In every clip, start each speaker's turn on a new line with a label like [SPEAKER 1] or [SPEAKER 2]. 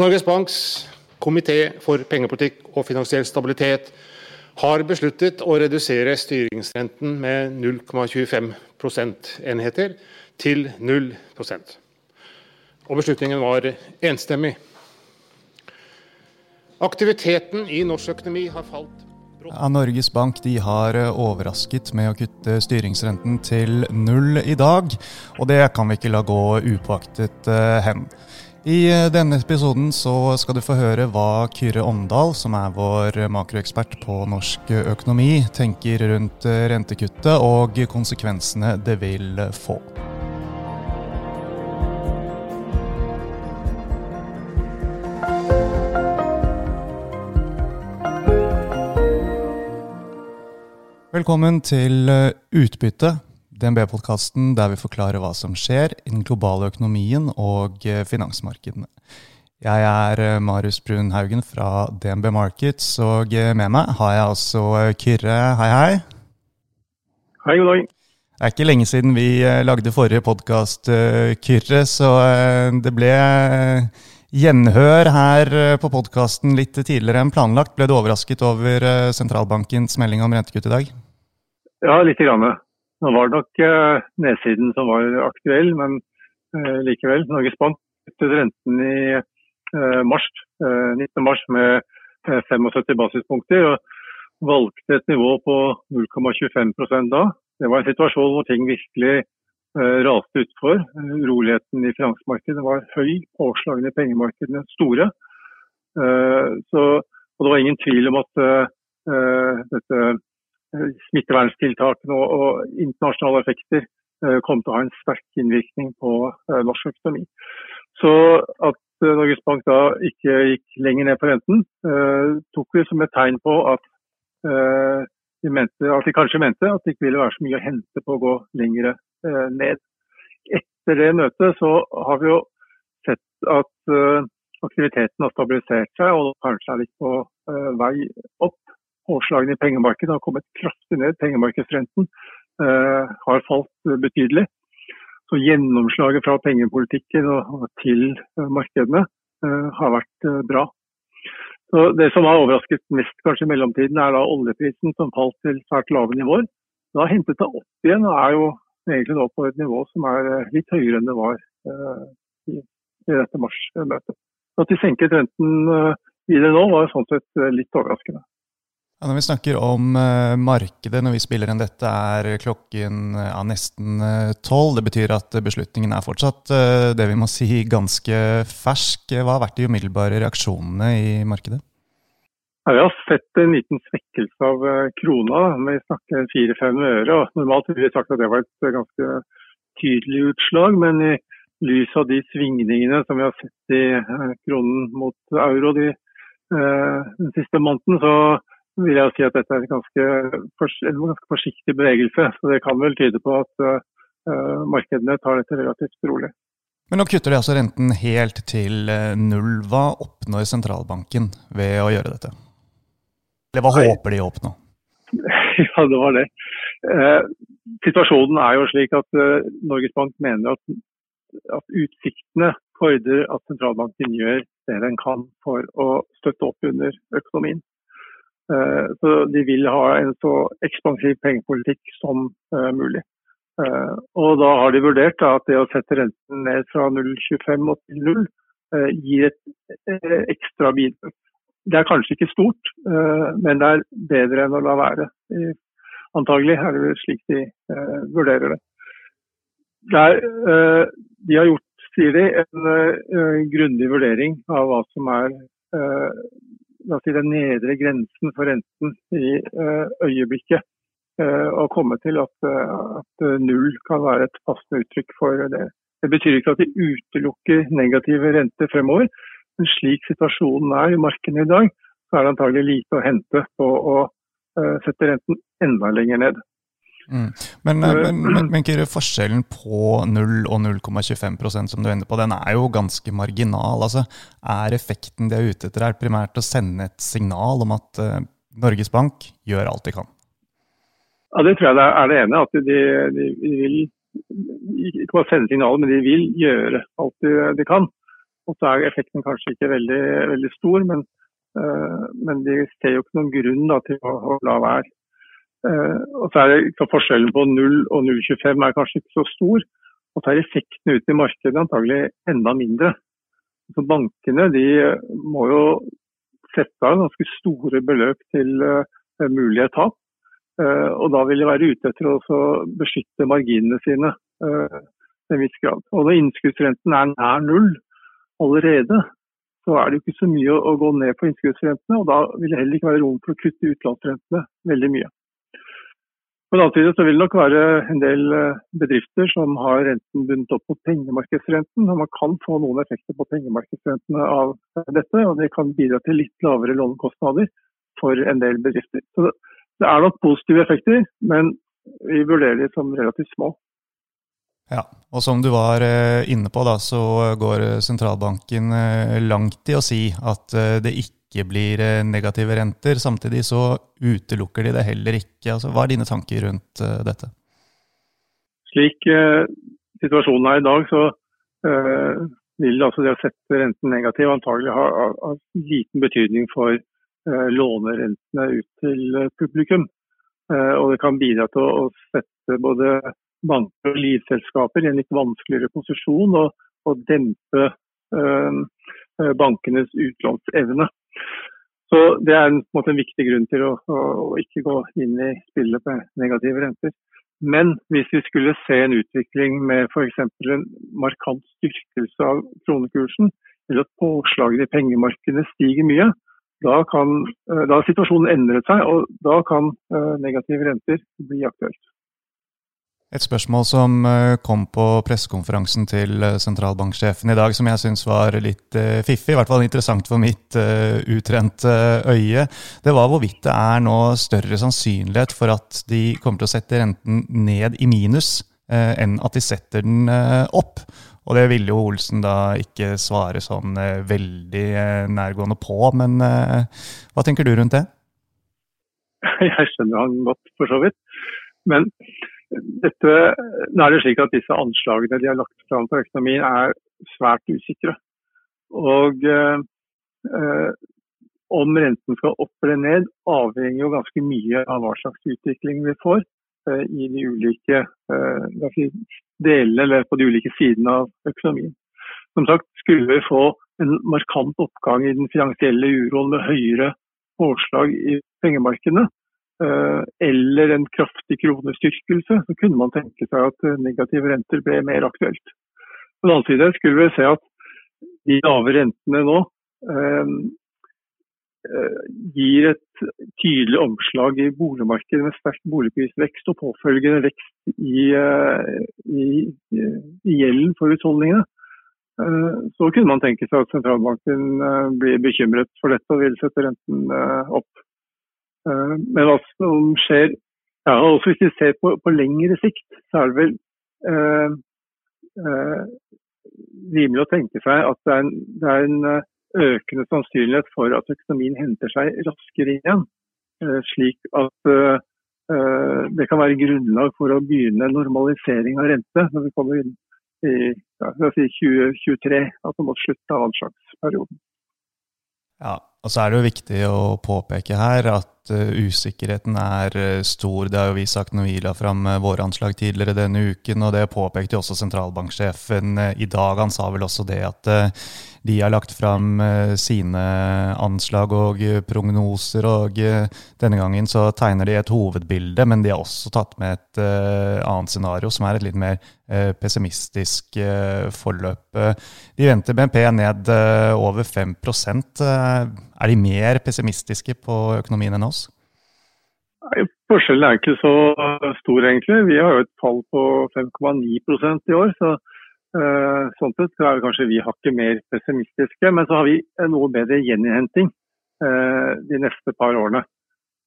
[SPEAKER 1] Norges Banks komité for pengepolitikk og finansiell stabilitet har besluttet å redusere styringsrenten med 0,25 prosentenheter til 0 Og beslutningen var enstemmig. Aktiviteten i norsk økonomi har falt
[SPEAKER 2] ja, Norges Bank har overrasket med å kutte styringsrenten til null i dag. Og det kan vi ikke la gå upåaktet hen. I eh, denne episoden så skal du få høre hva Kyrre Omdal, som er vår makroekspert på norsk økonomi, tenker rundt eh, rentekuttet og konsekvensene det vil få. Velkommen til eh, Utbytte, DNB-podkasten der vi forklarer hva som skjer i den globale økonomien og eh, finansmarkedene. Jeg er eh, Marius Brun Haugen fra DNB Markets, og eh, med meg har jeg altså Kyrre. Hei, hei.
[SPEAKER 3] Hei, god dag.
[SPEAKER 2] Det er ikke lenge siden vi lagde forrige podkast, Kyrre, så det ble gjenhør her på podkasten litt tidligere enn planlagt. Ble du overrasket over sentralbankens melding om rentekutt i dag?
[SPEAKER 3] Ja, lite grann. Nå var det nok eh, nedsiden som var aktuell, men eh, likevel. Norges Bank kuttet renten i eh, mars, 19. mars med 75 basispunkter. og valgte et nivå på 0,25% da. Det var en situasjon hvor ting virkelig raste utfor. Uroligheten i finansmarkedet var høy, påslagene i pengemarkedene store. Så, og det var ingen tvil om at dette smitteverntiltakene og, og, internasjonale effekter eh, kom til å ha en sterk innvirkning på eh, norsk økonomi. Så at eh, Norges Bank da ikke gikk lenger ned på renten, tok vi som et tegn på at de, mente, at de kanskje mente at det ikke ville være så mye å hente på å gå lenger ned. Etter det møtet så har vi jo sett at aktiviteten har stabilisert seg og kanskje er litt på vei opp. Påslagene i pengemarkedet har kommet kraftig ned. Pengemarkedsrenten eh, har falt betydelig. Så gjennomslaget fra pengepolitikken og, til uh, markedene eh, har vært bra. Så det som har overrasket mest kanskje i mellomtiden, er da oljeprisen som falt til svært lave nivåer. Det har hentet seg opp igjen og er jo egentlig nå på et nivå som er litt høyere enn det var i, i dette mars-møtet. At de senket renten videre nå, var sånn sett litt overraskende.
[SPEAKER 2] Ja, når vi snakker om uh, markedet når vi spiller inn dette, er klokken uh, nesten eh, tolv. Uh, det betyr at beslutningen er fortsatt det vi må si ganske fersk. Hva har vært de umiddelbare reaksjonene i markedet?
[SPEAKER 3] Ja, vi har sett en liten svekkelse av krona. Vi snakker fire-fem øre. og Normalt ville vi sagt at det var et ganske tydelig utslag, men i lys av de svingningene som vi har sett i kronen mot euro de, den siste måneden, så vil jeg si at dette er ganske, en ganske forsiktig bevegelse. Så det kan vel tyde på at uh, markedene tar dette relativt rolig.
[SPEAKER 2] Men nå kutter de altså renten helt til eh, null. Hva oppnår sentralbanken ved å gjøre dette? Eller hva Nei. håper de å oppnå?
[SPEAKER 3] Ja, det var det. Uh, situasjonen er jo slik at uh, Norges Bank mener at, at utsiktene fordrer at sentralbanken gjør det den kan for å støtte opp under økonomien. Eh, så de vil ha en så ekspansiv pengepolitikk som eh, mulig. Eh, og da har de vurdert at det å sette renten ned fra 0,25 til 0 gir et ekstra bidrag. Det er kanskje ikke stort, men det er bedre enn å la være. Antagelig er det slik de vurderer det. Der, de har gjort, sier de, en grundig vurdering av hva som er si, den nedre grensen for renten i uh, øyeblikket. Uh, og komme til at, uh, at, null kan være et passende uttrykk for det. Det betyr ikke at de utelukker negative renter fremover, men slik situasjonen er i markedet i dag, så er det antagelig lite å hente på å sette renten enda lenger ned.
[SPEAKER 2] Mm. Men, eh, men, men, men Kyrre, forskjellen på 0 og 0,25% som du ender på, den er jo ganske marginal. Altså, er effekten de er ute etter, her, primært å sende et signal om at uh, Norges Bank gjør alt de kan?
[SPEAKER 3] Ja, Det tror jeg er det ene. At de, de vil ikke bare sende signaler, men de vil gjøre alt de, de kan. Og så er effekten kanskje ikke veldig, veldig stor, men, uh, men, de ser jo ikke noen grunn da, til å, å la være. Uh, og så er det Forskjellen på 0 og 0,25 er kanskje ikke så stor. Og så er effekten ute i markedet antagelig enda mindre. Så Bankene de må jo sette av ganske store beløp til uh, mulige tap. Og da vil de være ute etter å beskytte marginene sine til en viss grad. Og når innskuddsrenten er nær null allerede, så er det jo ikke så mye å gå ned på innskuddsrentene. Og da vil det heller ikke være rom for å kutte utlånsrentene veldig mye. På den annen side vil det nok være en del bedrifter som har renten bundet opp mot pengemarkedsrenten. og Man kan få noen effekter på pengemarkedsrentene av dette, og det kan bidra til litt lavere lånekostnader for en del bedrifter. Så det er nok positive effekter, men vi vurderer de som relativt små.
[SPEAKER 2] Ja, og som du var eh, inne på, da, så går sentralbanken eh, langt i å si at eh, det ikke blir negative renter. Samtidig så utelukker de det heller ikke. Altså, hva er dine tanker rundt dette?
[SPEAKER 3] Slik eh, situasjonen er i dag, så eh, vil altså det å sette renten negativ antagelig ha, ha, ha liten betydning for eh, lånerentene ut til publikum. og det kan bidra til å, å sette både banker og livselskaper i en litt vanskeligere posisjon og, og dempe øh, bankenes utlånsevne. Så Det er en, en, viktig grunn til å, å, å, ikke gå inn i spillet på negative renter. Men hvis vi skulle se en utvikling med f.eks. en markant styrkelse av kronekursen, eller at påslagene i pengemarkedene stiger mye, da kan øh, da situasjonen endret seg, og da kan øh, negative renter bli aktuelt.
[SPEAKER 2] Et spørsmål som eh, kom på pressekonferansen til eh, sentralbanksjefen i dag, som jeg syns var litt uh, fiffig, i hvert fall interessant for mitt utrente øye, det var hvorvidt det er nå større sannsynlighet for at de kommer til å sette renten ned i minus enn at de setter den opp. Og det ville jo Olsen da ikke svare sånn veldig nærgående på, men hva tenker du rundt det?
[SPEAKER 3] Jeg skjønner han godt, for så vidt. Men dette, nå er det slik at disse anslagene de har lagt fram for økonomien er svært usikre. Og eh, om renten skal opp eller ned, avhenger jo ganske mye av hva slags utvikling vi får eh, i de ulike eh, delene eller på de ulike sidene av økonomien. Som sagt, skulle vi få en markant oppgang i den finansielle uroen med høyere påslag i pengemarkedene, Eh, eller en kraftig kronestyrkelse, så kunne man tenke seg at eh, negative renter ble mer aktuelt. På den annen side skulle vi se at de lave rentene nå eh, gir et tydelig omslag i boligmarkedet med sterk boligprisvekst og påfølgende vekst i, i, i gjelden for husholdningene. Så kunne man tenke seg at sentralbanken blir bekymret for dette og vil sette renten opp. Eh, men hva som skjer ja, også Hvis vi ser på, på, lengre sikt, så er det vel eh, eh, rimelig å tenke seg at det er, en, det er, en, eh, økende sannsynlighet for at økonomien henter seg raskere igjen. Eh, slik at eh, det kan være grunnlag for å begynne normalisering av rente når vi kommer inn i ja, si 2023, altså mot slutten av anslagsperioden.
[SPEAKER 2] Ja, og så er det jo viktig å påpeke her at uh, usikkerheten er uh, stor. Det har jo vi sagt når vi la fram uh, våre anslag tidligere denne uken, og det påpekte jo også sentralbanksjefen i dag. Han sa vel også det at de har lagt fram sine anslag og prognoser, og denne gangen så tegner de et hovedbilde, men de har også tatt med et annet scenario, som er et litt mer pessimistisk forløp. De venter BNP ned over 5% er de mer pessimistiske på økonomien enn oss?
[SPEAKER 3] Nei, forskjellen er ikke så stor, egentlig. Vi har jo et fall på 5,9% i år. så Sånn sett er kanskje vi hakket mer pessimistiske. Men så har vi noe bedre gjeninnhenting uh, de neste par årene.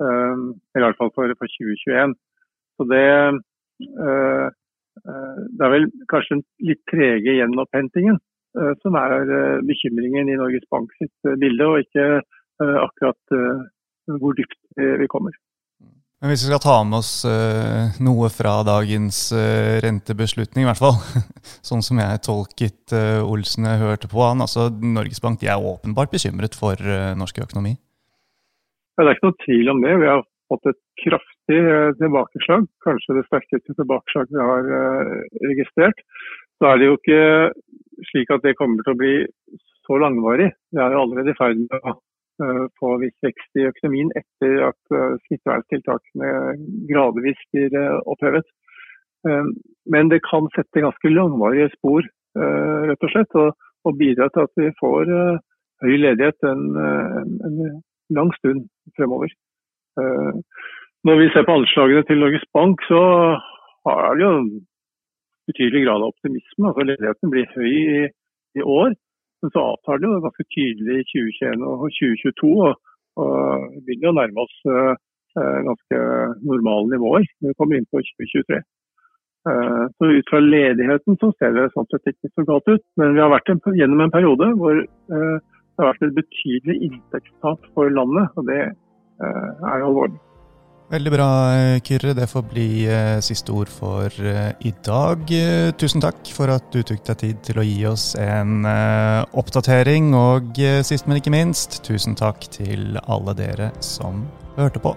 [SPEAKER 3] Eller I hvert fall for, for 2021. Så det, det er vel kanskje den litt trege gjenopphentingen Eh, som er eh, bekymringen i Norges Bank sitt eh, bilde, og ikke akkurat hvor dypt vi kommer.
[SPEAKER 2] Men hvis vi skal ta med oss uh, noe fra dagens uh, rentebeslutning, i hvert fall, sånn som jeg tolket uh, Olsen jeg hørte på han, altså Norges Bank de er åpenbart bekymret for norsk økonomi?
[SPEAKER 3] Ja, det er ikke noe tvil om det. Vi har fått et kraftig tilbakeslag, kanskje det sterkeste tilbakeslaget vi har registrert. Så er det jo ikke slik at det kommer til å bli så langvarig. Vi er jo allerede i ferd med å få viss vekst i økonomien etter at uh, smitteverntiltakene gradvis blir uh, opphevet. Men det kan sette ganske langvarige spor, rett og slett, og, bidra til at vi får høy ledighet en, en, lang stund fremover. Når vi ser på anslagene til Norges Bank, så har det jo en betydelig grad av optimisme. Altså Ledigheten blir høy i, i år. Men så avtar det jo ganske tydelig i 2021 og 2022. Og, vi begynner å nærme oss uh, ganske normale nivåer når vi kommer inn på 2023. Uh, eh, så Ut fra ledigheten så ser det sånn sett ikke så galt ut. Men vi har vært en, gjennom en periode hvor det har vært et betydelig inntektstap for landet. Og det er alvorlig.
[SPEAKER 2] Veldig bra, Kyrre. Det får bli eh, siste ord for eh, i dag. Eh, tusen takk for at du tok deg tid til å gi oss en eh, oppdatering. Og eh, sist, men ikke minst, tusen takk til alle dere som hørte på.